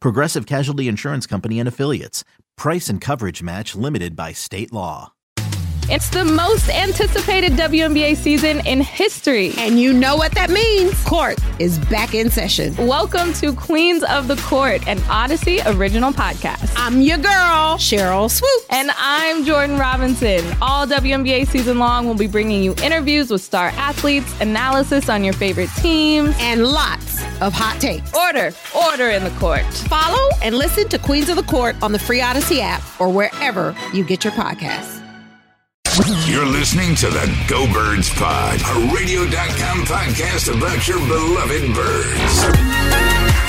Progressive Casualty Insurance Company and Affiliates. Price and coverage match limited by state law. It's the most anticipated WNBA season in history. And you know what that means. Court is back in session. Welcome to Queens of the Court, an Odyssey original podcast. I'm your girl, Sheryl Swoopes. And I'm Jordan Robinson. All WNBA season long, we'll be bringing you interviews with star athletes, analysis on your favorite teams, and lots of hot takes. Order, order in the court. Follow and listen to Queens of the Court on the Free Odyssey app or wherever you get your podcasts. You're listening to the Go Birds Pod, a radio.com podcast about your beloved birds.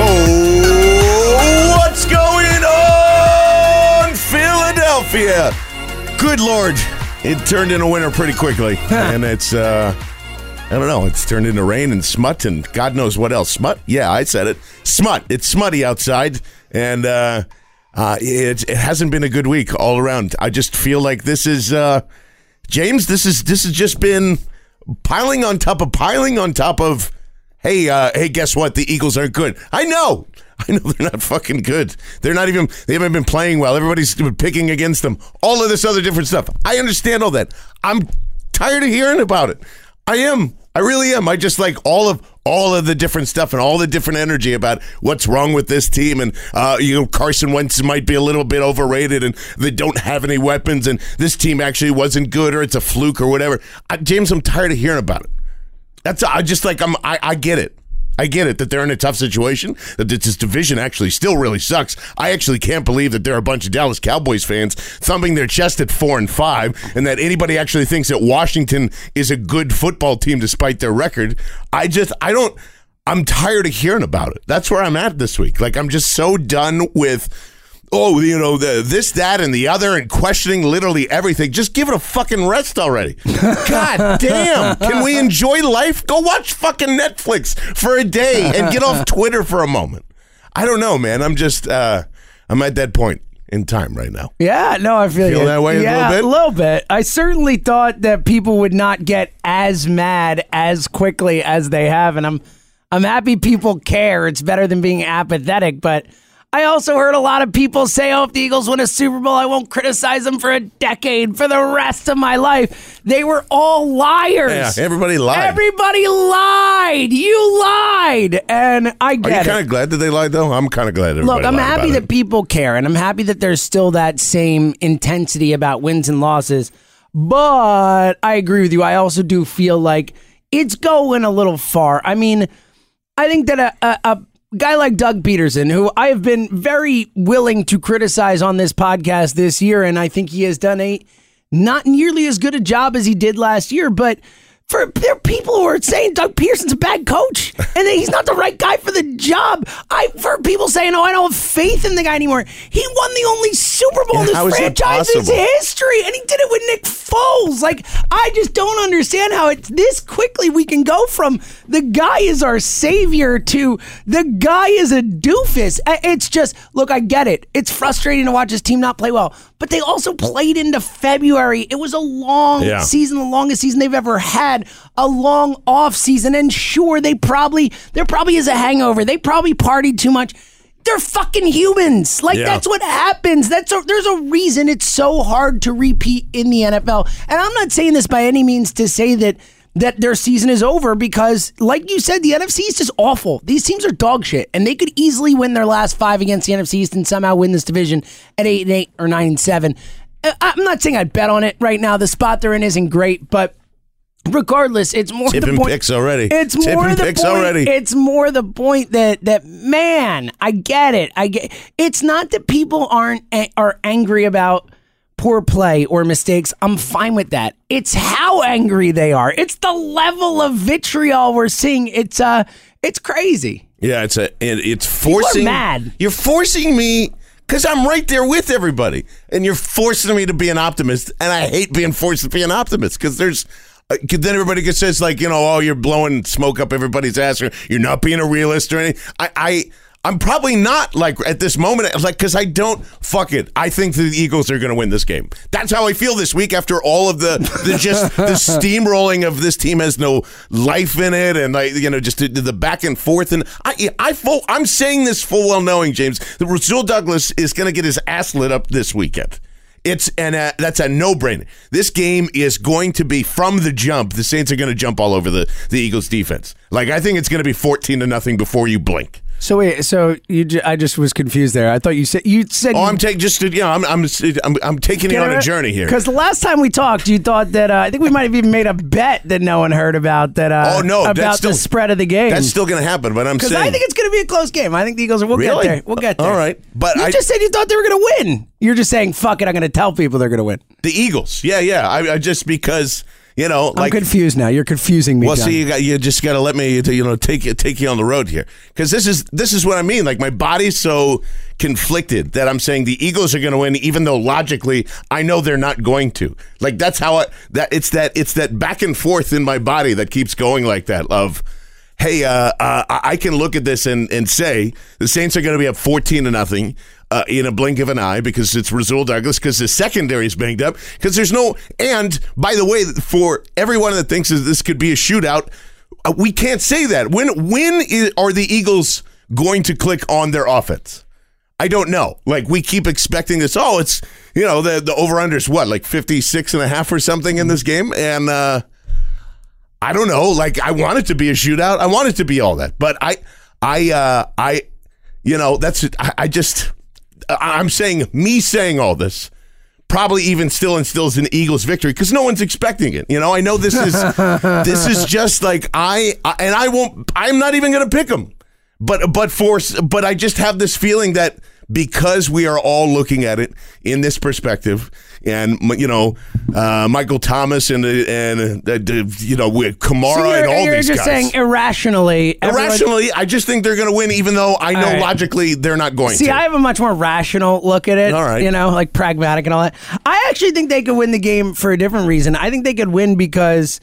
Oh, what's going on, Philadelphia? Good Lord, it turned into winter pretty quickly, and it's uh, I don't know, it's turned into rain and smut and God knows what else. Smut? Yeah, I said it. Smut. It's smutty outside, and uh, uh, it it hasn't been a good week all around. I just feel like this is uh, James. This is this has just been piling on top of piling on top of. Hey, uh, hey, guess what? The Eagles aren't good. I know. I know they're not fucking good. They're not even, they haven't been playing well. Everybody's picking against them. All of this other different stuff. I understand all that. I'm tired of hearing about it. I am. I really am. I just like all of all of the different stuff and all the different energy about what's wrong with this team and uh, you know Carson Wentz might be a little bit overrated and they don't have any weapons and this team actually wasn't good or it's a fluke or whatever. I, James, I'm tired of hearing about it. That's I just like I'm I, I get it. I get it that they're in a tough situation, that this division actually still really sucks. I actually can't believe that there are a bunch of Dallas Cowboys fans thumping their chest at four and five, and that anybody actually thinks that Washington is a good football team despite their record. I just, I don't, I'm tired of hearing about it. That's where I'm at this week. Like, I'm just so done with oh, you know, the, this, that, and the other, and questioning literally everything. Just give it a fucking rest already. God damn. Can we enjoy life? Go watch fucking Netflix for a day and get off Twitter for a moment. I don't know, man. I'm just, uh, I'm at that point in time right now. Yeah, no, I feel, Feel you. that way a yeah, little bit? A little bit. I certainly thought that people would not get as mad as quickly as they have, and I'm I'm happy people care. It's better than being apathetic, but I also heard a lot of people say, "Oh, if the Eagles win a Super Bowl, I won't criticize them for a decade, for the rest of my life." They were all liars. Yeah, everybody lied. Everybody lied. You lied, and I get Are you kind of glad that they lied, though? I'm kind of glad everybody Look, I'm happy that it. people care, and I'm happy that there's still that same intensity about wins and losses. But I agree with you. I also do feel like it's going a little far. I mean, I think that a, a, a guy like Doug Pederson, who I have been very willing to criticize on this podcast this year, and I think he has done a not nearly as good a job as he did last year, but for there are people who are saying Doug Pederson's a bad coach and that he's not the right guy for the job. I've heard people saying, "Oh, I don't have faith in the guy anymore." He won the only Super Bowl Yeah, in is this franchise's history, and he did it with Nick Foles. Like, I just don't understand how it's this quickly we can go from the guy is our savior to the guy is a doofus. It's just look, I get it. It's frustrating to watch his team not play well, but they also played into February. It was a long Yeah. season, the longest season they've ever had, a long off season, and sure, they probably there probably is a hangover. They probably partied too much. They're fucking humans. Like Yeah. that's what happens. That's a, there's a reason it's so hard to repeat in the NFL. And I'm not saying this by any means to say that that their season is over because, like you said, the NFC East is awful. These teams are dog shit, and they could easily win their last five against the NFC East and somehow win this division at eight and eight or nine and seven. I- I'm not saying I'd bet on it right now. The spot they're in isn't great, but regardless, it's more Tipping the point. picks already. It's Tipping more the point. already. It's more the point that that man, I get it. I get. It's not that people aren't eh, are angry about poor play or mistakes. I'm fine with that. It's how angry they are. It's the level of vitriol we're seeing. It's uh, it's crazy. Yeah, it's a and it's forcing mad. You're forcing me because I'm right there with everybody, and you're forcing me to be an optimist, and I hate being forced to be an optimist because there's. Uh, then everybody gets says like you know oh you're blowing smoke up everybody's ass or you're not being a realist or anything. I I I'm probably not like at this moment like because I don't fuck it. I think the Eagles are going to win this game. That's how I feel this week after all of the the just the steamrolling of this team has no life in it and like you know just the, the back and forth and I I full I'm saying this full well knowing James that Rasul Douglas is going to get his ass lit up this weekend. It's and uh, that's a no brainer. This game is going to be from the jump. The Saints are going to jump all over the the Eagles defense. Like I think it's going to be fourteen to nothing before you blink. So wait, so you I just was confused there. I thought you said you said Oh, I'm taking just yeah. I'm I'm I'm, I'm taking you on a journey here. Because the last time we talked, you thought that uh, I think we might have even made a bet that no one heard about that. Uh, Oh, no, about still- the spread of the game. That's still going to happen, but I'm because saying I think it's going to be a close game. I think the Eagles. are We'll Really? get there. We'll get there. All right. But you I- just said you thought they were going to win. You're just saying, "Fuck it, I'm going to tell people they're going to win." the Eagles. Yeah, yeah. I, I just because you know I'm confused now. You're confusing me. Well, John. see, you got you just got to let me, you know, take you take you on the road here because this is this is what I mean. Like my body's so conflicted that I'm saying the Eagles are going to win, even though logically I know they're not going to. Like that's how I, that it's that it's that back and forth in my body that keeps going like that. Of hey, uh, uh, I I can look at this and and say the Saints are going to be up fourteen to nothing. Uh, in a blink of an eye, because it's Rasul Douglas, because the secondary is banged up, because there's no. And by the way, for everyone that thinks that this could be a shootout, uh, we can't say that. When when is, are the Eagles going to click on their offense? I don't know. Like we keep expecting this. Oh, it's you know the the over under is what like 56 and a half or something in this game, and uh, I don't know. Like I want it to be a shootout. I want it to be all that, but I I uh, I you know that's I, I just I'm saying me saying all this probably even still instills an Eagles victory because no one's expecting it. You know, I know this is this is just like I, I and I won't. I'm not even going to pick them, but but for but I just have this feeling that because we are all looking at it in this perspective. And you know, uh, Michael Thomas and and uh, you know with Kamara So and all you're these just guys. saying irrationally. Irrationally, I just think they're going to win, even though I know right. logically they're not going to See, to. I have a much more rational look at it. All right. You know, like pragmatic and all that. I actually think they could win the game for a different reason. I think they could win because,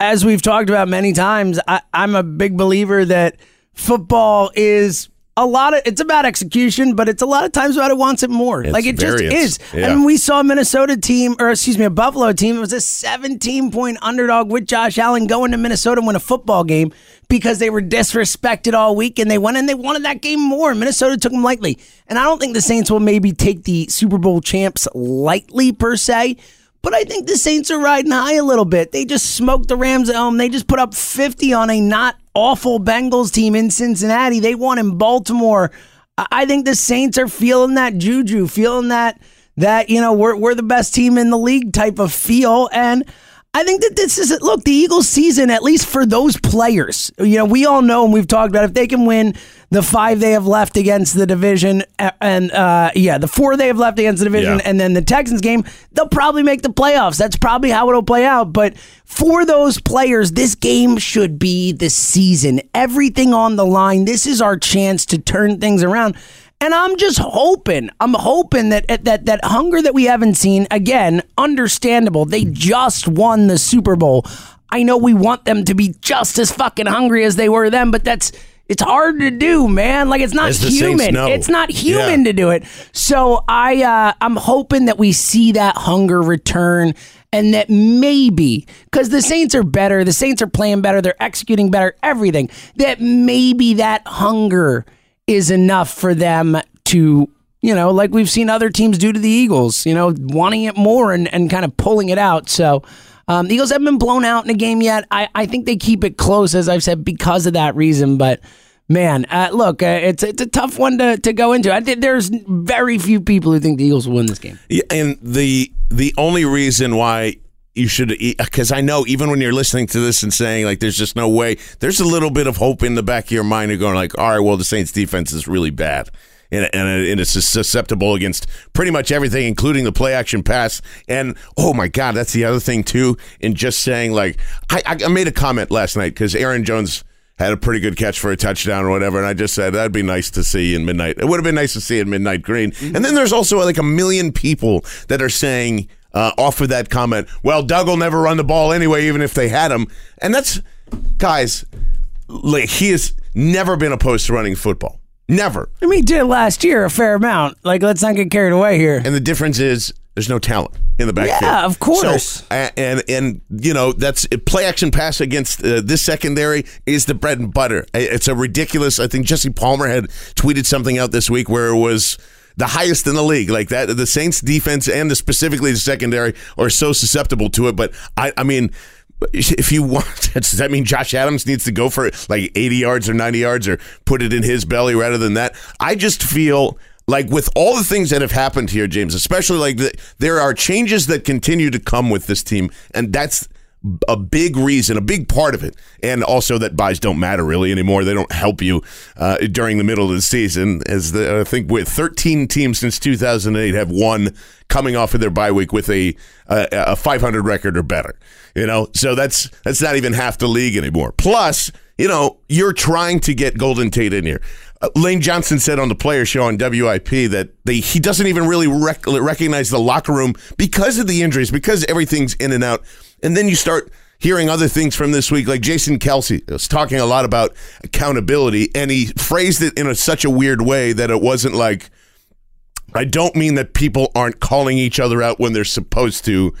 as we've talked about many times, I, I'm a big believer that football is. A lot of it's about execution, but it's a lot of times about it wants it more. It's like it just is. Yeah. I mean, we saw a Minnesota team, or excuse me, a Buffalo team. It was a 17 point underdog with Josh Allen going to Minnesota and win a football game because they were disrespected all week and they went and they wanted that game more. Minnesota took them lightly. And I don't think the Saints will maybe take the Super Bowl champs lightly per se. But I think the Saints are riding high a little bit. They just smoked the Rams at home. They just put up 50 on a not awful Bengals team in Cincinnati. They won in Baltimore. I think the Saints are feeling that juju, feeling that that you know we're we're the best team in the league type of feel and I think that this is look the Eagles season at least for those players. You know, we all know and we've talked about if they can win the 5 they have left against the division and uh yeah, the 4 they have left against the division Yeah. and then the Texans game, they'll probably make the playoffs. That's probably how it'll play out, but for those players, this game should be the season. Everything on the line. This is our chance to turn things around. And I'm just hoping, I'm hoping that that that hunger that we haven't seen again, understandable. They just won the Super Bowl. I know we want them to be just as fucking hungry as they were then, but that's it's hard to do, man. Like it's not As human. It's not human Yeah. to do it. So I uh, I'm hoping that we see that hunger return and that maybe because the Saints are better, the Saints are playing better, they're executing better, everything. That maybe that hunger is enough for them to you know, like we've seen other teams do to the Eagles, you know, wanting it more and, and kind of pulling it out. So Um, the Eagles haven't been blown out in a game yet. I, I think they keep it close, as I've said, because of that reason. But man, uh, look, uh, it's it's a tough one to, to go into. I there's very few people who think the Eagles will win this game. Yeah, and the the only reason why you should uh, because I know even when you're listening to this and saying like there's just no way there's a little bit of hope in the back of your mind of going like all right well the Saints defense is really bad and, and, and it's susceptible against pretty much everything including the play action pass and oh my god that's the other thing too in just saying like I, I made a comment last night because Aaron Jones had a pretty good catch for a touchdown or whatever. And I just said, that'd be nice to see in midnight. It would have been nice to see in midnight green. Mm-hmm. And then there's also like a million people that are saying, uh, off of that comment, well, Doug will never run the ball anyway, even if they had him. And that's, guys, like, he has never been opposed to running football. Never. I mean, he did last year a fair amount. Like, let's not get carried away here. And the difference is there's no talent in the backfield. Yeah, of course. So, and and you know that's play action pass against uh, this secondary is the bread and butter. It's a ridiculous. I think Jesse Palmer had tweeted something out this week where it was the highest in the league. Like that, the Saints defense and the, specifically the secondary are so susceptible to it. But I, I mean, if you want, does that mean Josh Adams needs to go for like 80 yards or 90 yards or put it in his belly rather than that? I just feel like with all the things that have happened here, James, especially like the, there are changes that continue to come with this team, and that's a big reason, a big part of it, and also that byes don't matter really anymore. They don't help you uh, during the middle of the season. As the, I think with 13 teams since 2008 have won coming off of their bye week with a, a a 500 record or better. You know, so that's that's not even half the league anymore. Plus, you know, you're trying to get Golden Tate in here. Uh, Lane Johnson said on the player show on WIP that they, he doesn't even really rec- recognize the locker room because of the injuries, because everything's in and out. And then you start hearing other things from this week, like Jason Kelce was talking a lot about accountability, and he phrased it in a, such a weird way that it wasn't like, I don't mean that people aren't calling each other out when they're supposed to.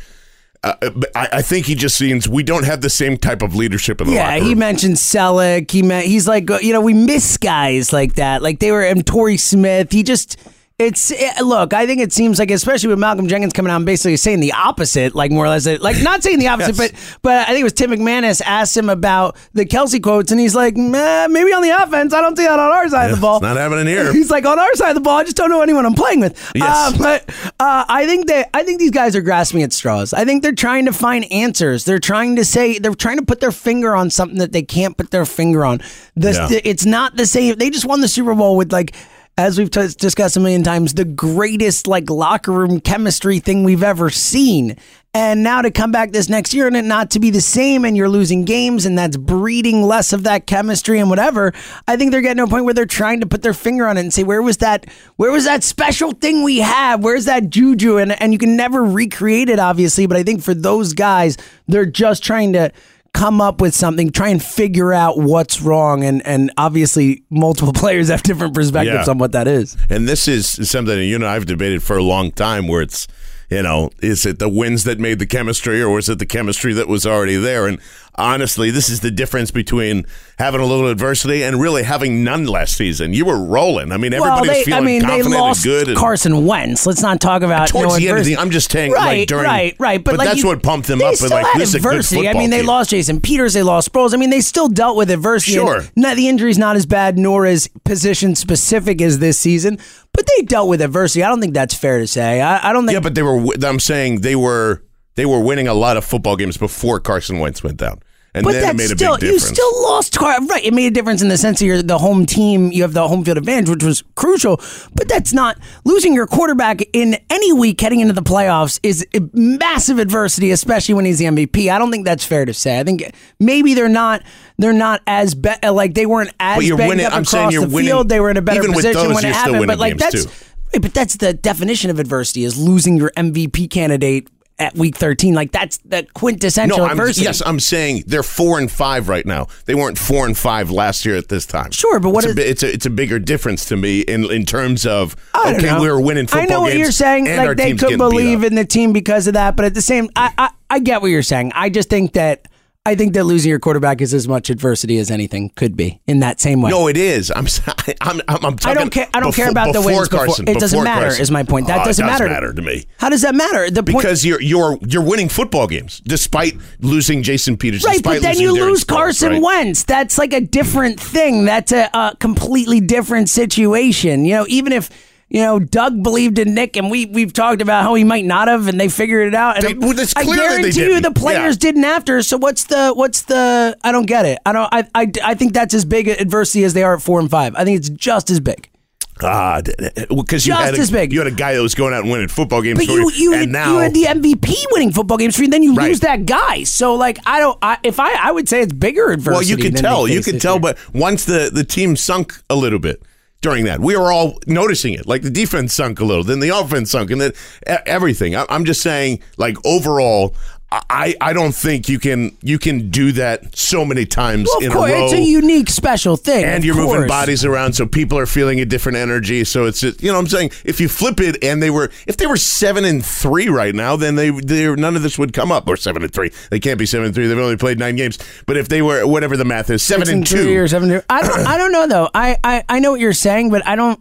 Uh, I, I, think he just means we don't have the same type of leadership in the yeah, he mentioned Celek. He meant he's like you know we miss guys like that. Like they were and Torrey Smith. He just it's it, look. I think it seems like, especially with Malcolm Jenkins coming out and basically saying the opposite, like more or less, like not saying the opposite, yes. but but I think it was Tim McManus asked him about the Kelce quotes, and he's like, maybe on the offense, I don't see that on our side yeah, of the ball. It's not happening here. He's like, on our side of the ball, I just don't know anyone I'm playing with. Yes. Uh, but uh, I think that I think these guys are grasping at straws. I think they're trying to find answers. They're trying to say they're trying to put their finger on something that they can't put their finger on. This, yeah. It's not the same. They just won the Super Bowl with like as we've t- discussed a million times, the greatest like locker room chemistry thing we've ever seen. And now to come back this next year and it not to be the same, and you're losing games, and that's breeding less of that chemistry and whatever. I think they're getting to a point where they're trying to put their finger on it and say, where was that? Where was that special thing we have? Where's that juju? And and you can never recreate it, obviously. But I think for those guys, they're just trying to come up with something, try and figure out what's wrong. And, and obviously, multiple players have different perspectives yeah. on what that is. And this is something that you and I have debated for a long time where it's, you know, is it the wins that made the chemistry or was it the chemistry that was already there? And honestly, this is the difference between having a little adversity and really having none last season. You were rolling. I mean, everybody well, was feeling I mean, confident they lost and good. And Carson Wentz. Let's not talk about towards no the adversity. end of the. I'm just saying, right, like during, right, right. But, but like that's you, what pumped them they up. Still like had this adversity. is a good I mean, they team. lost Jason Peters. They lost Sproles. I mean, they still dealt with adversity. Sure. Not, the injury's not as bad, nor as position specific as this season. But they dealt with adversity. I don't think that's fair to say. I, I don't think. Yeah, but they were. I'm saying they were. They were winning a lot of football games before Carson Wentz went down. And but then it made still, a big difference. You still lost, right? It made a difference in the sense of you're the home team. You have the home field advantage, which was crucial. But that's not losing your quarterback in any week heading into the playoffs is massive adversity, especially when he's the MVP. I don't think that's fair to say. I think maybe they're not. They're not as be- like they weren't as But you're winning, I'm across the winning, field. They were in a better position those, when it happened. But like that's. Too. But that's the definition of adversity: is losing your MVP candidate at week 13. Like that's the quintessential no, adversity. yes, I'm saying they're four and five right now. They weren't four and five last year at this time. Sure, but what it's is, a, it's a it's a bigger difference to me in in terms of okay, know. we were winning football I know what games you're saying. Like they could believe in the team because of that, but at the same, I, I I get what you're saying. I just think that I think that losing your quarterback is as much adversity as anything could be in that same way. No, it is. I'm. I'm. I'm, I'm talking I don't care. I don't care about the before wins. Before. Carson, it doesn't before matter. Carson. Is my point. That Oh, doesn't does matter. matter to me. How does that matter? The point, Because you're you're you're winning football games despite losing Jason Peters. Right, but then you Darren lose Sproles, Carson right? Wentz. That's like a different thing. That's a, a completely different situation. You know, even if you know Doug believed in Nick, and we we've talked about how he might not have, and they figured it out. And They- well, I guarantee you, the players Yeah. didn't after. So what's the what's the? I don't get it. I don't. I I, I think that's as big adversity as they are at four and five. I think it's just as big. Ah, because you Just had a, as big. you had a guy that was going out and winning football games But for you you, and had, now you had the MVP winning football games for you, and then you Right. lose that guy. So like I don't. I, if I I would say it's bigger adversity. well, you could tell, you could tell, year. but once the the team sunk a little bit during that, we were all noticing it. Like the defense sunk a little, then the offense sunk, and then everything. I'm just saying, like overall. I, I don't think you can you can do that so many times Well, in of course, a row. it's a unique, special thing. and you're moving bodies around so people are feeling a different energy so it's just, you know what i'm saying if you flip it and they were if they were seven and three right now then they they none of this would come up or seven and three they can't be seven and three they've only played nine games but if they were whatever the math is seven and three two or seven. Two. I don't. I don't know though. I, I I know what you're saying, but I don't.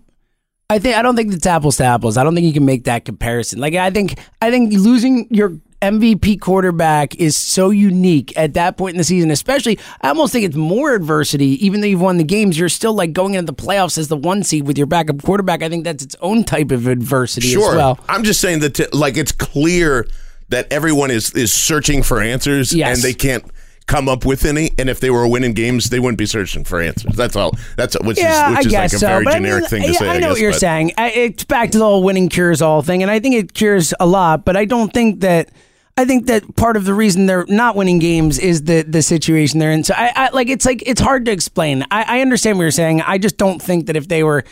I think I don't think it's apples to apples. I don't think you can make that comparison. Like I think I think losing your MVP quarterback is so unique at that point in the season, especially. I almost think it's more adversity, even though you've won the games. You're still like going into the playoffs as the one seed with your backup quarterback. I think that's its own type of adversity sure as well. i'm just saying that t- like it's clear that everyone is is searching for answers Yes. and they can't come up with any and if they were winning games they wouldn't be searching for answers that's all that's which Yeah, is which I is like a so. very generic I mean, thing to yeah, say I I know guess, what you're but- saying. I, it's back to the whole winning cures all thing, and I think it cures a lot. But I don't think that. I think that part of the reason they're not winning games is the the situation they're in. So I, I like it's like it's hard to explain. I, I understand what you're saying. I just don't think that if they were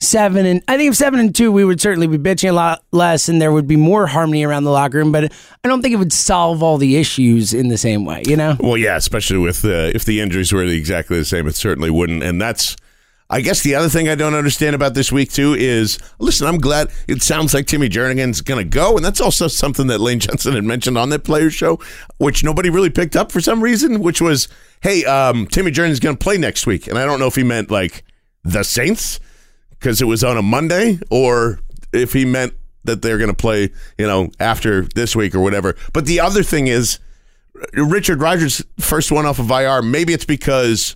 seven and I think if seven and two, we would certainly be bitching a lot less, and there would be more harmony around the locker room. But I don't think it would solve all the issues in the same way. You know. Well, yeah, especially with uh, if the injuries were exactly the same, it certainly wouldn't. And that's, I guess, the other thing I don't understand about this week too is, listen, I'm glad it sounds like Timmy Jernigan's going to go, and that's also something that Lane Johnson had mentioned on that Players Show, which nobody really picked up for some reason, which was, hey, um, Timmy Jernigan's going to play next week, and I don't know if he meant like the Saints because it was on a Monday, or if he meant that they're going to play, you know, after this week or whatever. But the other thing is. Richard Rogers first one off of IR. Maybe it's because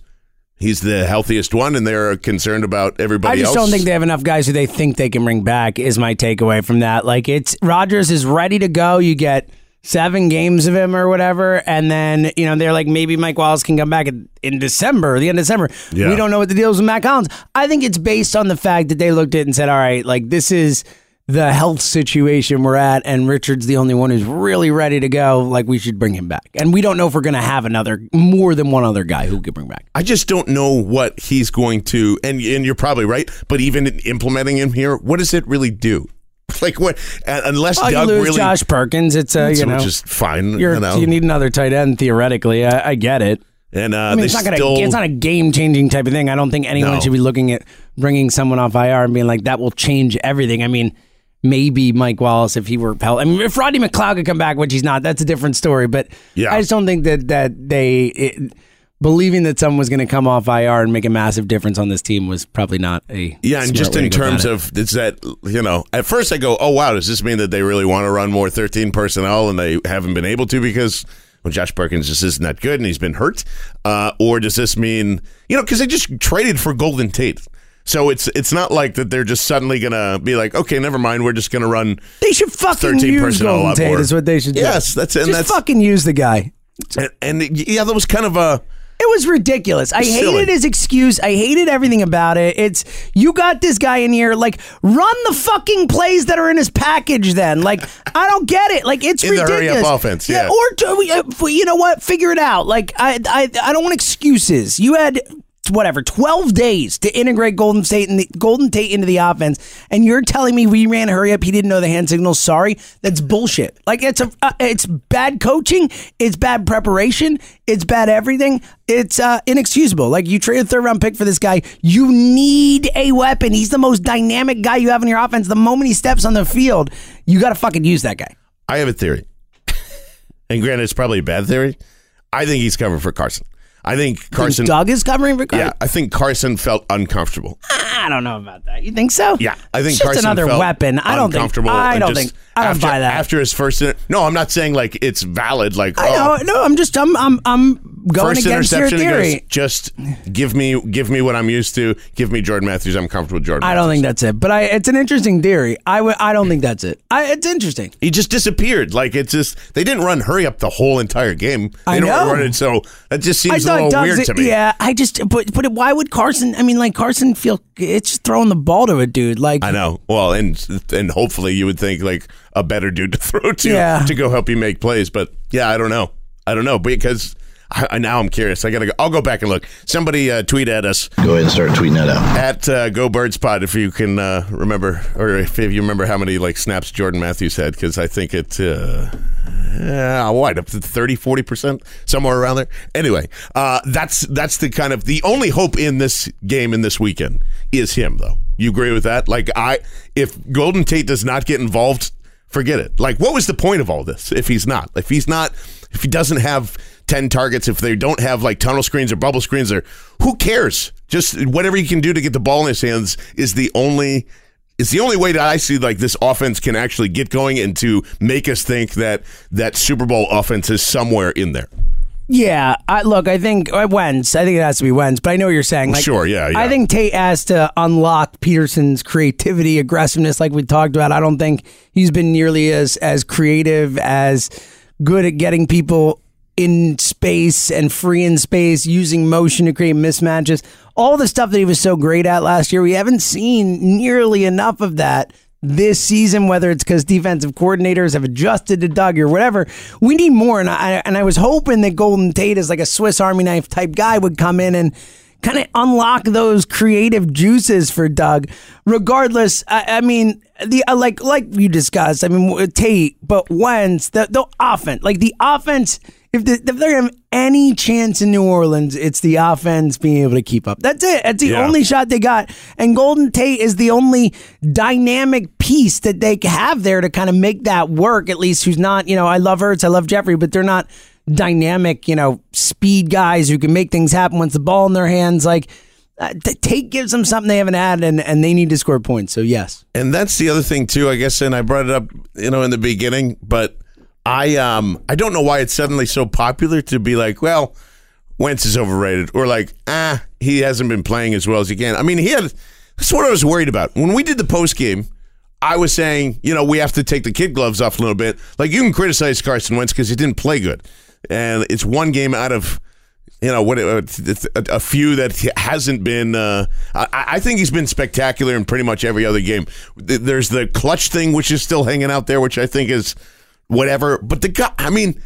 he's the healthiest one, and they're concerned about everybody I just else. don't think they have enough guys who they think they can bring back. Is my takeaway from that. Like it's Rogers is ready to go. You get seven games of him or whatever, and then you know they're like maybe Mike Wallace can come back in, in December, the end of December. Yeah. We don't know what the deal is with Matt Collins. I think it's based on the fact that they looked at it and said, all right, like this is. The health situation we're at, and Richard's the only one who's really ready to go. Like we should bring him back, and we don't know if we're going to have another more than one other guy who could bring back. I just don't know what he's going to, and and you're probably right. But even implementing him here, what does it really do? Like what? uh, Unless Oh, you Doug really, Josh Perkins. It's uh, you know, is fine. You know, you need another tight end theoretically. I, I get it. and uh, I mean, it's not gonna. still, It's not a game changing type of thing. I don't think anyone No. should be looking at bringing someone off IR and being like that will change everything. I mean, maybe Mike Wallace if he were held. I mean, if Rodney McLeod could come back, which he's not, that's a different story. But Yeah. I just don't think that that they. It, Believing that someone was going to come off IR and make a massive difference on this team was probably not a Yeah, and just in terms it. of it's that you know, at first I go, oh wow, does this mean that they really want to run more thirteen personnel and they haven't been able to because well, Josh Perkins just isn't that good and he's been hurt, uh, or does this mean you know because they just traded for Golden Tate. So it's it's not like that they're just suddenly gonna be like, okay, never mind, we're just gonna run. they should fucking 13 use Golden Tate. more. Is what they should do. Yes, that's- and just that's- fucking use the guy. And, and yeah, that was kind of a It was ridiculous. I Silly. hated his excuse. I hated everything about it. It's you got this guy in here, like run the fucking plays that are in his package. Then, like I don't get it. Like it's In ridiculous. hurry-up offense, yeah. or to, uh, you know what? Figure it out. Like I, I, I don't want excuses. You had whatever 12 days to integrate golden state and the golden tate into the offense and you're telling me we ran hurry up he didn't know the hand signals sorry that's bullshit like it's a uh, it's bad coaching it's bad preparation it's bad everything it's uh, inexcusable like you traded a third round pick for this guy you need a weapon he's the most dynamic guy you have in your offense the moment he steps on the field you got to fucking use that guy I have a theory. and granted, it's probably a bad theory. I think he's covering for Carson. I think Think Carson. Doug is covering for yeah, I think Carson felt uncomfortable. I don't know about that. You think so? Yeah, I think It's just Carson another felt weapon. I don't think. uncomfortable I don't think. I don't after, buy that. After his first, no, I'm not saying like it's valid. Like I oh, know. No, I'm just. I'm. I'm. I'm going first against your interception, he theory. goes, just give me, give me what I'm used to. Give me Jordan Matthews. I'm comfortable with Jordan. I don't Matthews. think that's it, but I. It's an interesting theory. I. w- I don't think that's it. I. It's interesting. He just disappeared. Like it's just they didn't run hurry up the whole entire game. They I don't know. run it, so that just seems a little weird to me. Yeah, I just. But. But why would Carson? I mean, like Carson feel. It's just throwing the ball to a dude. Like I know. Well, and and hopefully you would think like a better dude to throw to Yeah. to go help you make plays. But yeah, I don't know. I don't know because I, I- now I'm curious. I gotta. Go, I'll go back and look. Somebody uh, tweet at us Go ahead and start tweeting that out. at uh, Go Birds Pod if you can uh, remember or if, if you remember how many like snaps Jordan Matthews had because I think it. Uh, uh, what up to 30 40 percent somewhere around there anyway uh, that's that's the kind of the only hope in this game in this weekend is him though you agree with that like i if golden tate does not get involved forget it like what was the point of all this if he's not if he's not if he doesn't have 10 targets if they don't have like tunnel screens or bubble screens or who cares just whatever he can do to get the ball in his hands is the only it's the only way that I see like this offense can actually get going and to make us think that that Super Bowl offense is somewhere in there. Yeah, I, look, I think uh, Wentz. I think it has to be Wentz, but I know what you're saying. Like, Sure, yeah, yeah. I think Tate has to unlock Pederson's creativity, aggressiveness, like we talked about. I don't think he's been nearly as as creative, as good at getting people in space and free in space, using motion to create mismatches. All the stuff that he was so great at last year, we haven't seen nearly enough of that this season, whether it's because defensive coordinators have adjusted to Doug or whatever. We need more, and I and I was hoping that Golden Tate is like a Swiss Army knife type guy would come in and kind of unlock those creative juices for Doug. Regardless, I, I mean the uh, like like you discussed. I mean Tate, but Wentz the the offense, like the offense. If, the, if they're gonna have any chance in New Orleans, it's the offense being able to keep up. That's it. That's the Yeah. only shot they got. And Golden Tate is the only dynamic piece that they have there to kind of make that work. At least who's not, you know, I love Ertz, I love Jeffery, but they're not dynamic, you know, speed guys who can make things happen once the ball in their hands. Like uh, Tate gives them something they haven't had, and and they need to score points. So yes, And that's the other thing too, I guess, and I brought it up, you know, in the beginning, but I um I don't know why it's suddenly so popular to be like, well, Wentz is overrated, or like, ah, he hasn't been playing as well as he can. I mean, he had that's what I was worried about. When we did the post game, I was saying, you know, we have to take the kid gloves off a little bit. Like you can criticize Carson Wentz because he didn't play good. And it's one game out of you know what a, a few that hasn't been uh, I, I think he's been spectacular in pretty much every other game there's the clutch thing which is still hanging out there which i think is whatever but the guy i mean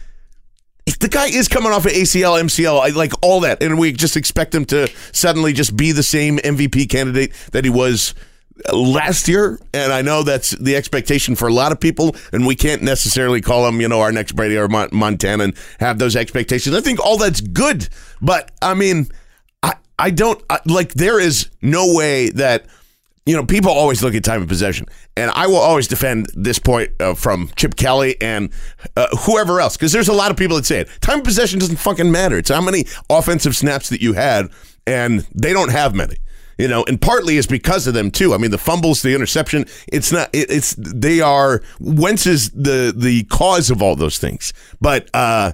if the guy is coming off of acl mcl I like all that and we just expect him to suddenly just be the same mvp candidate that he was last year, and I know that's the expectation for a lot of people, and we can't necessarily call him, you know, our next Brady or Mon- Montana and have those expectations. I think all that's good, but I mean, I I don't I, like. There is no way that. You know, people always look at time of possession, and I will always defend this point uh, from Chip Kelly and uh, whoever else, because there's a lot of people that say it. Time of possession doesn't fucking matter. It's how many offensive snaps that you had, and they don't have many you know, and partly is because of them too. I mean, the fumbles, the interception, it's not, it, it's, they are, Wentz is the, the cause of all those things. But, uh,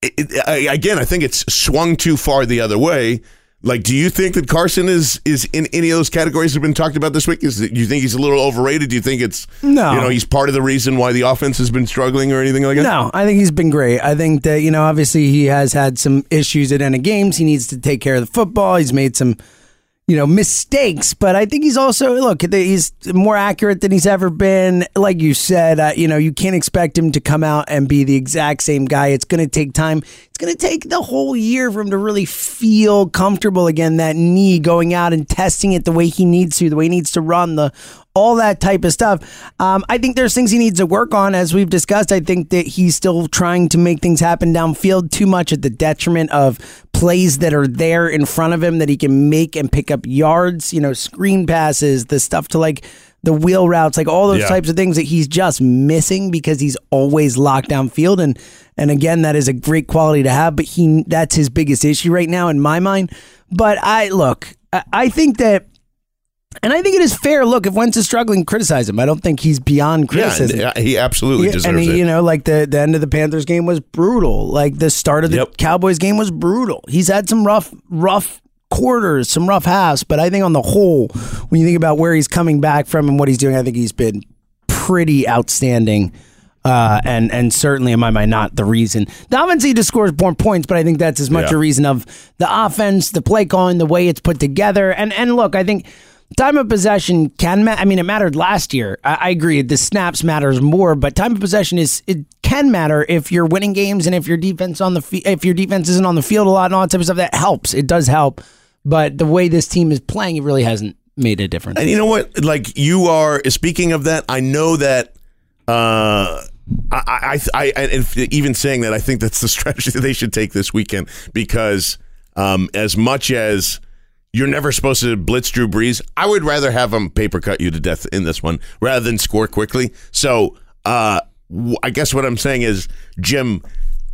it, I- again, I think it's swung too far the other way. Like, do you think that Carson is is in any of those categories that have been talked about this week? Is do you think he's a little overrated? Do you think it's No. You know, he's part of the reason why the offense has been struggling or anything like that. No, I think he's been great. I think that, you know, obviously he has had some issues at end of games. He needs to take care of the football. He's made some, you know, mistakes, but I think he's also, look, he's more accurate than he's ever been. Like you said, uh, you know, you can't expect him to come out and be the exact same guy. It's going to take time. Going to take the whole year for him to really feel comfortable again, that knee going out and testing it the way he needs to, the way he needs to run, the all that type of stuff. Um, I think there's things he needs to work on, as we've discussed. I think that he's still trying to make things happen downfield too much at the detriment of plays that are there in front of him that he can make and pick up yards, you know, screen passes, the stuff to like the wheel routes, like all those Yeah. types of things that he's just missing because he's always locked down field. And and again, that is a great quality to have, but he that's his biggest issue right now in my mind. But I look, I, I think that. And I think it is fair. Look, if Wentz is struggling, criticize him. I don't think he's beyond criticism. Yeah, he absolutely deserves and he, it. you know, like the, the end of the Panthers game was brutal. Like the start of the Yep. Cowboys game was brutal. He's had some rough, rough quarters, some rough halves, but I think on the whole, when you think about where he's coming back from and what he's doing, I think he's been pretty outstanding. Uh, and and certainly in my mind, not the reason. The offense he just scores more points, but I think that's as much Yeah. a reason of the offense, the play calling, the way it's put together. And and look, I think time of possession can. Ma- I mean, it mattered last year. I, I agree. The snaps matters more, but time of possession is it can matter if you're winning games and if your defense on the fe- if your defense isn't on the field a lot and all that type of stuff. That helps. It does help. But the way this team is playing, it really hasn't made a difference. And you know what? Like you are speaking of that, I know that. Uh, I, I, I, and even saying that, I think that's the strategy that they should take this weekend because, um, as much as you're never supposed to blitz Drew Brees, I would rather have him paper cut you to death in this one rather than score quickly. So, uh, I guess what I'm saying is, Jim,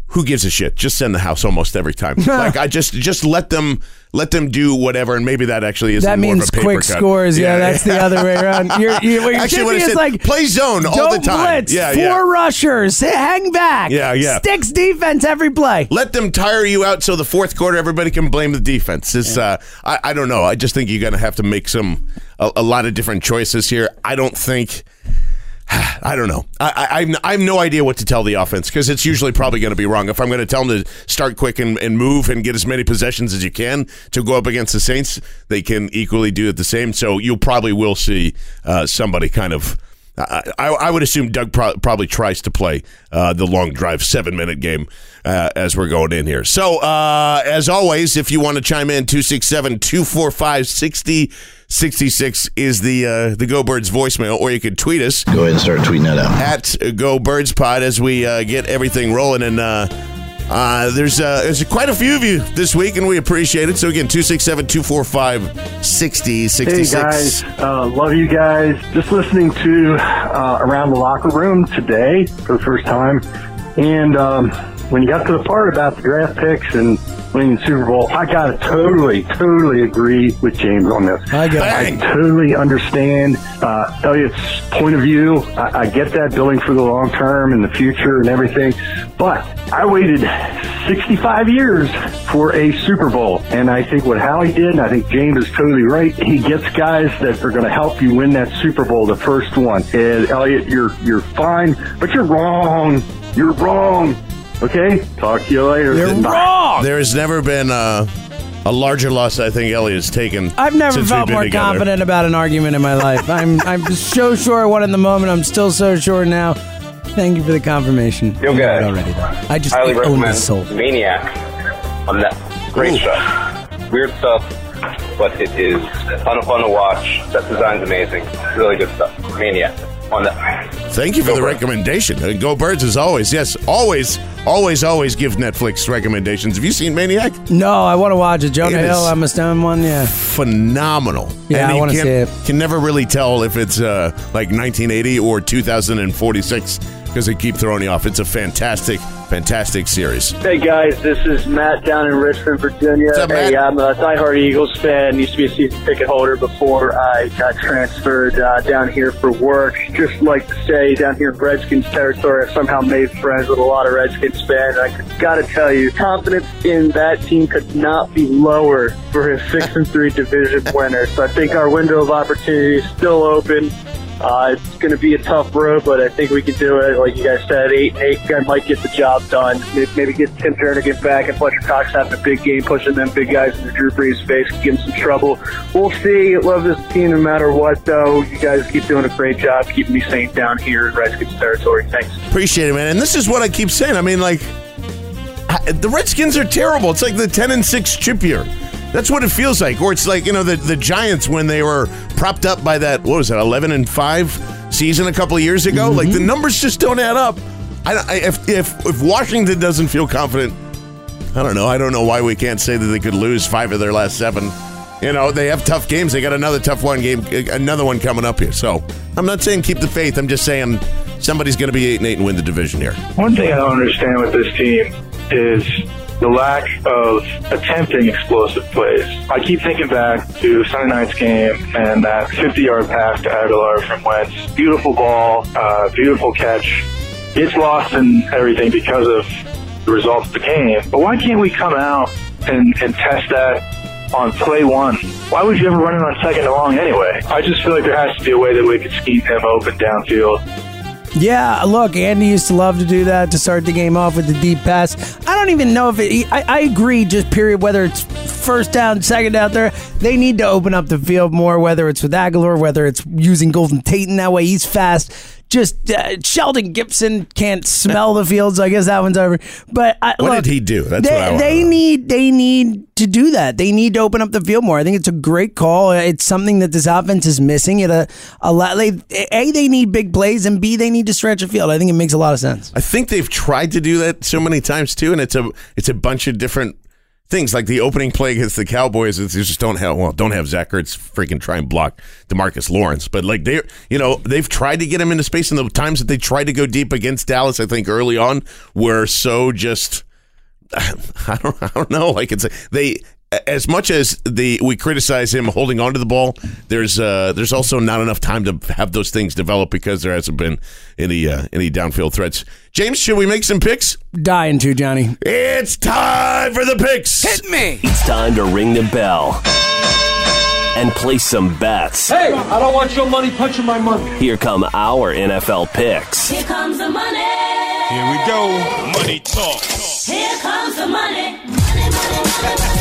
who gives a shit? Just send the house almost every time. like I just just let them let them do whatever, and maybe that actually is That means of a paper quick cut. scores. Yeah, that's the other way around. You're, you what you're Actually, what I is said, like play zone all the time. Blitz, Yeah, four yeah. rushers, hang back. Yeah, yeah. Sticks defense every play. Let them tire you out so the fourth quarter everybody can blame the defense. It's uh, I, I don't know. I just think you're going to have to make some a, a lot of different choices here. I don't think. I don't know. I, I, I'm- have no idea what to tell the offense because it's usually probably going to be wrong. If I'm going to tell them to start quick and, and move and get as many possessions as you can to go up against the Saints, they can equally do it the same. So you probably will see uh, somebody kind of. I, I I would assume Doug pro- probably tries to play uh, the long drive seven minute game uh, as we're going in here. So, uh, as always, if you want to chime in, 267 245 6066 is the uh, the Go Birds voicemail, or you could tweet us Go ahead and start tweeting that out. at Go Birds Pod as we uh, get everything rolling. And uh, uh, there's uh, there's quite a few of you this week, and we appreciate it. So, again, 267 245 6066. Hey guys, uh, love you guys. Just listening to uh, Around the Locker Room today for the first time. And um, when you got to the part about the draft picks and winning the Super Bowl, I got to totally, totally agree with James on this. I got I totally understand uh, Elliot's point of view. I, I get that building for the long term and the future and everything. But I waited 65 years for a Super Bowl. And I think what Howie did, and I think James is totally right, he gets guys that are going to help you win that Super Bowl, the first one. And Elliot, you're, you're fine, but you're wrong. You're wrong. Okay? Talk to you later. You're Bye. wrong. There has never been uh, a larger loss I think Elliot has taken. I've never since felt we've been more together. confident about an argument in my life. I'm I'm so sure I won in the moment. I'm still so sure now. Thank you for the confirmation. Feel good. I already though. I just highly own recommend the soul. Maniac on Netflix. Great show. Weird stuff, but it is a ton of fun to watch. That design's amazing. Really good stuff. Maniac on Netflix. Thank you for Go the Birds. recommendation. Uh, Go Birds as always. Yes, always, always, always give Netflix recommendations. Have you seen Maniac? No, I want to watch it. Jonah It is- Hill, I'm a stone one. Yeah. Phenomenal. Yeah, And I you wanna can't- see it. Can never really tell if it's uh, like 1980 or 2046 because they keep throwing you off. It's a fantastic, fantastic series. Hey guys, this is Matt down in Richmond, Virginia. Up, hey, I'm a diehard Eagles fan. Used to be a season ticket holder before I got transferred uh, down here for work. Just like to say, down here in Redskins territory, I somehow made friends with a lot of Redskins fans. I got to tell you, confidence in that team could not be lower for a six and three division winner. So I think our window of opportunity is still open. Uh, it's going to be a tough road, but I think we can do it. Like you guys said, eight eight guy might get the job done. Maybe, get Tim Jernigan back and Fletcher Cox having a big game, pushing them big guys into Drew Brees' face, give him some trouble. We'll see. Love this team no matter what, though. You guys keep doing a great job keeping me sane down here in Redskins territory. Thanks. Appreciate it, man. And this is what I keep saying. I mean, like, the Redskins are terrible. It's like the 10 and 6 chip year. That's what it feels like. Or it's like, you know, the, the Giants when they were propped up by that, what was it, 11 and 5 season a couple of years ago. Mm-hmm. Like, the numbers just don't add up. I, I, if, if, if Washington doesn't feel confident, I don't know. I don't know why we can't say that they could lose five of their last seven. You know, they have tough games. They got another tough one game, uh, another one coming up here. So I'm not saying keep the faith. I'm just saying somebody's going to be eight and eight and win the division here. One thing I don't understand with this team is the lack of attempting explosive plays. I keep thinking back to Sunday night's game and that 50 yard pass to Agholor from Wentz. Beautiful ball, uh, beautiful catch. It's lost in everything because of the results of the game. But why can't we come out and, and test that on play one? Why would you ever run it on second and long anyway? I just feel like there has to be a way that we could scheme him open downfield. Yeah, look, Andy used to love to do that to start the game off with the deep pass. I don't even know if it. I, I agree, just period. Whether it's first down, second down, there, they need to open up the field more. Whether it's with Agholor, whether it's using Golden Tate in that way, he's fast just uh, Shelton Gibson can't smell the fields. I guess that one's over. But I, What look, did he do? That's they, what I want. they need they need to do that. They need to open up the field more. I think it's a great call. It's something that this offense is missing. It a a lot. They, a they need big plays, and b they need to stretch the field. I think it makes a lot of sense. I think they've tried to do that so many times too, and it's a it's a bunch of different things. Like the opening play against the Cowboys, they just don't have well, don't have Zach Ertz freaking try and block Demarcus Lawrence, but like they, you know, they've tried to get him into space, and the times that they tried to go deep against Dallas, I think early on were so just. I don't, I don't know. Like it's they as much as the we criticize him holding onto the ball, there's uh, there's also not enough time to have those things develop because there hasn't been any uh, any downfield threats. James, should we make some picks? Dying to Johnny. It's time for the picks. Hit me. It's time to ring the bell and place some bets. Hey, I don't want your money punching my money. Here come our NFL picks. Here comes the money. Here we go. Money talk. Here comes the money.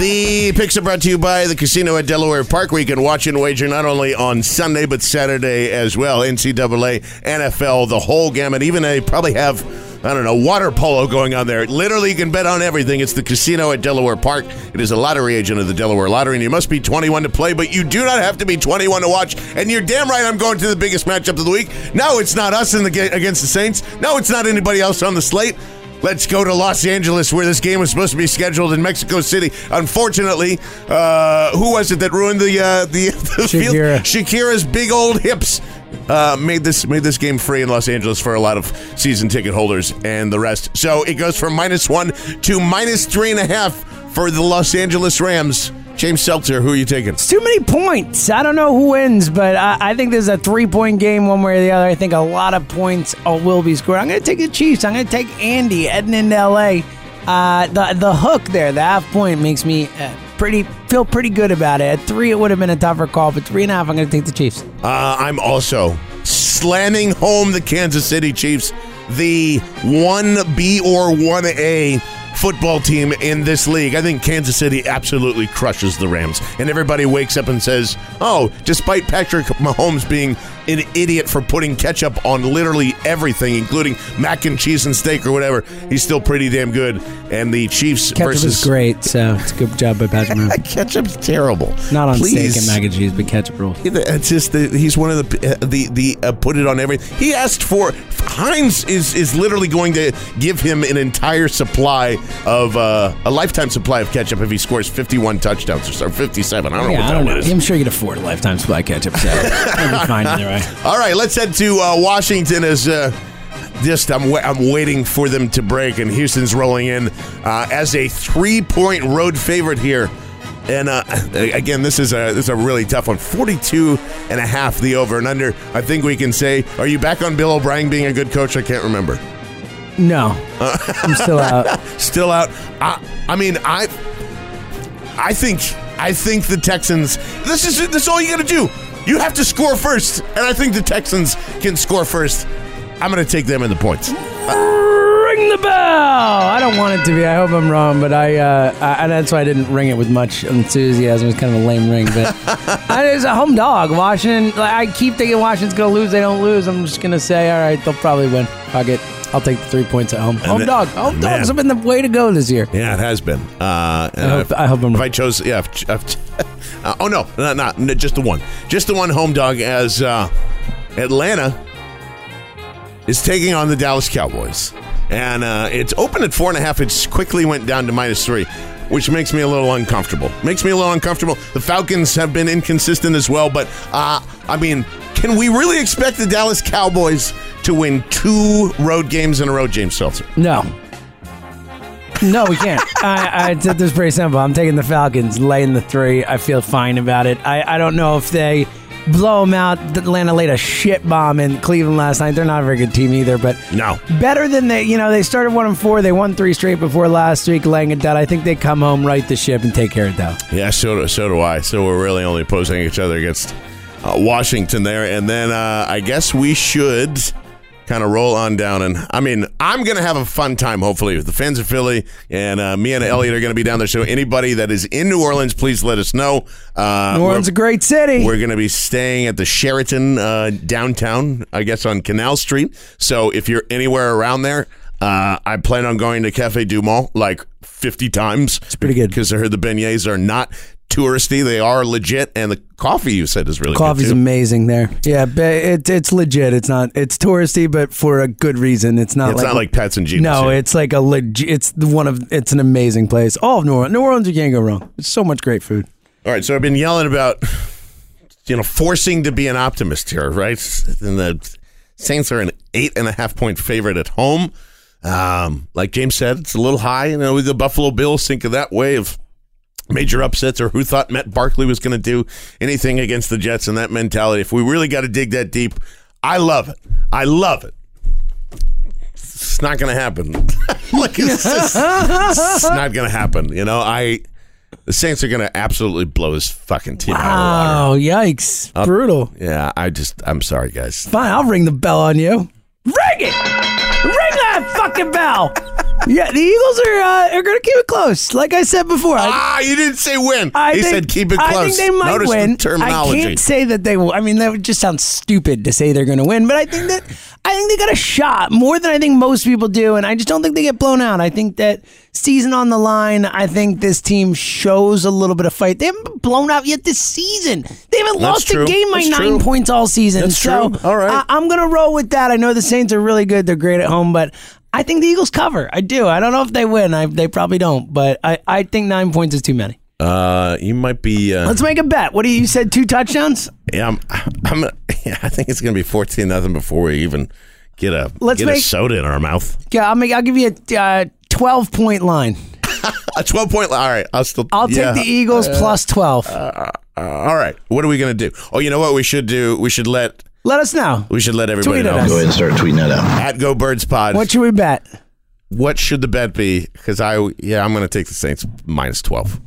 The picks are brought to you by the casino at Delaware Park, where you can watch and wager not only on Sunday but Saturday as well. NCAA, NFL, the whole gamut. Even they probably have. I don't know, water polo going on there. Literally, you can bet on everything. It's the casino at Delaware Park. It is a lottery agent of the Delaware Lottery, and you must be 21 to play, but you do not have to be 21 to watch. And you're damn right I'm going to the biggest matchup of the week. No, it's not us in the ga- against the Saints. No, it's not anybody else on the slate. Let's go to Los Angeles, where this game was supposed to be scheduled in Mexico City. Unfortunately, uh, who was it that ruined the uh, the, the field? Shakira. Shakira's big old hips uh, made this made this game free in Los Angeles for a lot of season ticket holders and the rest. So it goes from minus one to minus three and a half for the Los Angeles Rams. James Seltzer, who are you taking? It's too many points. I don't know who wins, but I, I think there's a three point game one way or the other. I think a lot of points uh, will be scored. I'm going to take the Chiefs. I'm going to take Andy heading into LA. Uh, the the hook there, the half point makes me uh, pretty feel pretty good about it. At three, it would have been a tougher call, but three and a half, I'm going to take the Chiefs. Uh, I'm also slamming home the Kansas City Chiefs, the 1B or 1A football team in this league. I think Kansas City absolutely crushes the Rams. And everybody wakes up and says, oh, despite Patrick Mahomes being an idiot for putting ketchup on literally everything, including mac and cheese and steak or whatever, he's still pretty damn good. And the Chiefs Ketchup versus. is great, so it's a good job by Patrick Mahomes. Ketchup's terrible. Not on Please. steak and mac and cheese, but ketchup rules. It's just the, he's one of the uh, the the uh, put it on everything. He asked for Heinz is is literally going to give him an entire supply of uh, a lifetime supply of ketchup if he scores 51 touchdowns or so, 57. I don't know what I that don't know. is. I'm sure you could afford a lifetime supply of ketchup, so fine either way. All right, let's head to uh, Washington as uh, just I'm wa- I'm waiting for them to break, and Houston's rolling in uh, as a three point road favorite here. And uh, again, this is a this is a really tough one. 42 and a half the over and under. I think we can say, are you back on Bill O'Brien being a good coach? I can't remember. No, I'm still out. Still out. I, I mean, I I think I think the Texans. This is this is all you got to do. You have to score first, and I think the Texans can score first. I'm going to take them in the points. ring the bell. I don't want it to be. I hope I'm wrong, but I, uh, I and that's why I didn't ring it with much enthusiasm. It's kind of a lame ring, but I, it's a home dog. Washington. Like, I keep thinking Washington's gonna lose. They don't lose. I'm just gonna say, all right, they'll probably win. Fuck it. I'll take the three points at home. Home then- dog. Home man. dogs have been the way to go this year. Yeah, it has been. Uh, and I hope- if- I hope I'm if I chose, yeah. If, if, uh, oh no, not, not no, just the one, just the one home dog as uh, Atlanta is taking on the Dallas Cowboys. and uh, it's open at four and a half. It quickly went down to minus three, which makes me a little uncomfortable. Makes me a little uncomfortable. The Falcons have been inconsistent as well, but uh, I mean, can we really expect the Dallas Cowboys to win two road games in a row, James Seltzer? No. No, we can't. I, I said this pretty simple. I'm taking the Falcons, laying the three. I feel fine about it. I, I don't know if they blow them out. Atlanta laid a shit bomb in Cleveland last night. They're not a very good team either, but no, better than they. You know, they started one and four. They won three straight before last week, laying it down. I think they come home, right the ship, and take care of that. Yeah, so do, so do I. So we're really only opposing each other against uh, Washington there, and then uh, I guess we should kind of roll on down. And I mean, I'm going to have a fun time, hopefully, with the fans of Philly. And uh, me and Elliot are going to be down there. So anybody that is in New Orleans, please let us know. Uh, New Orleans is a great city. We're going to be staying at the Sheraton uh, downtown, I guess, on Canal Street. So if you're anywhere around there, uh, I plan on going to Cafe Du Monde like 50 times. It's pretty good. Because I heard the beignets are not touristy. They are legit. And the coffee you said is really Coffee's amazing there. Yeah, but it, it's legit. It's not. It's touristy, but for a good reason. It's not. It's like, not like Pat's and Geno's No, here. it's like a legit. It's the one of. It's an amazing place. All of New Orleans. New Orleans, you can't go wrong. It's so much great food. All right, so I've been yelling about, you know, forcing to be an optimist here, right? And the Saints are an eight and a half point favorite at home. Um, like James said, it's a little high. You know, the Buffalo Bills think of that way of major upsets or who thought Matt Barkley was going to do anything against the Jets and that mentality. If we really got to dig that deep, I love it. I love it. It's not going to happen. Look, it's, just, it's not going to happen. You know, I the Saints are going to absolutely blow this fucking team out of Wow, yikes. I'll- Brutal. Yeah, I just I'm sorry, guys. Fine, I'll ring the bell on you. Ring it! Ring that fucking bell! Yeah, the Eagles are uh, are going to keep it close. Like I said before. I, Ah, you didn't say win. I you think- said keep it close. I think they might Notice win. the terminology. I can't say that they will. I mean, that would just sound stupid to say they're going to win. But I think that I think they got a shot more than I think most people do, and I just don't think they get blown out. I think that season on the line. I think this team shows a little bit of fight. They haven't been blown out yet this season. They haven't That's lost true. a game by That's nine true. points all season. That's so true. All right. I, I'm going to roll with that. I know the Saints are really good. They're great at home, but. I think the Eagles cover. I do. I don't know if they win. I, they probably don't, but I, I think nine points is too many. Uh, you might be. Uh, Let's make a bet. What do you, you said? Two touchdowns. yeah, I'm. I'm yeah, I think it's going to be fourteen nothing before we even get a Let's get a make- soda in our mouth. Yeah, I'll make. I'll give you a uh, twelve point line. A twelve point. Line. All right, I'll still. I'll take the Eagles Uh, plus twelve. Uh, all right, what are we going to do? Oh, you know what we should do? We should let. Let us know. We should let everybody Tweet at know. us. Go ahead and start tweeting that out. At Go Birds Pod. What should we bet? What should the bet be? Because I, yeah, I'm going to take the Saints minus 12.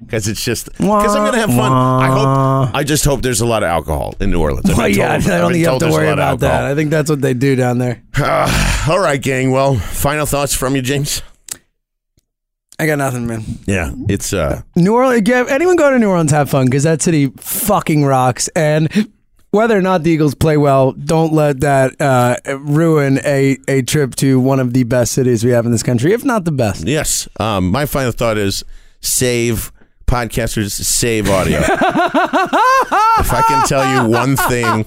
Because it's just, because I'm going to have fun. I hope, I just hope there's a lot of alcohol in New Orleans. I've Well, been yeah, told- I I've don't been think you have told to there's a worry lot of about that. alcohol. I think that's what they do down there. All right, gang. Well, final thoughts from you, James? I got nothing, man. Yeah, it's, uh, New Orleans. yeah, Anyone go to New Orleans, have fun because that city fucking rocks. And whether or not the Eagles play well, don't let that uh, ruin a a trip to one of the best cities we have in this country, if not the best. yes. Um, my final thought is save podcasters, save audio. if I can tell you one thing,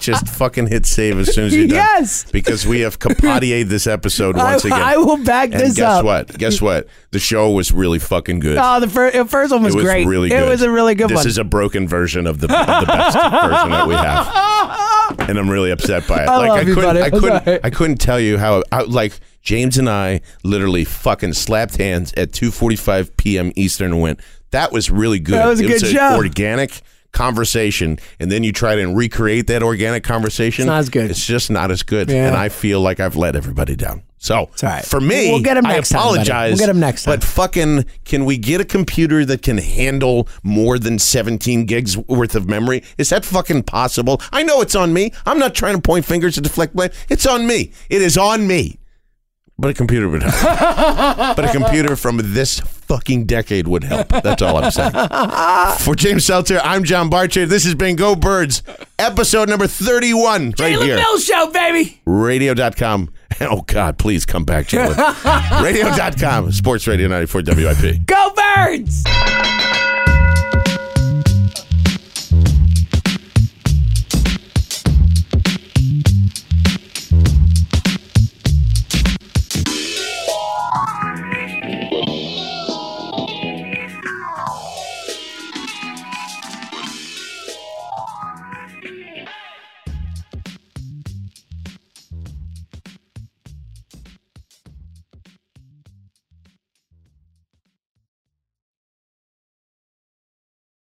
just fucking hit save as soon as you're done. Yes. Because we have capotiered this episode I- once again. I will back and this guess up. what? Guess what? The show was really fucking good. Oh, the first, the first one was, it was great. really good. It was a really good this one. is a broken version of the, of the best version that we have. And I'm really upset by it. I like I couldn't buddy. I couldn't. I couldn't tell you how I, like James and I literally fucking slapped hands at 2:45 p.m. Eastern and went, "That was really good. That was a it good was show." organic conversation and then you try to recreate that organic conversation It's not as good. it's just not as good Yeah. and i feel like i've let everybody down so right. for me We'll get i next time, buddy. apologize We'll get 'em next time. but fucking can we get a computer that can handle more than 17 gigs worth of memory is that fucking possible i know it's on me i'm not trying to point fingers to deflect blame it's on me it is on me but a computer would help. But a computer from this fucking decade would help. That's all i'm saying. For james seltzer i'm john barcher. This has been go birds episode number 31 right Jalen here. Mills show, baby. radio.com oh god please come back Jalen. Radio.com sports radio 94 wip Go Birds!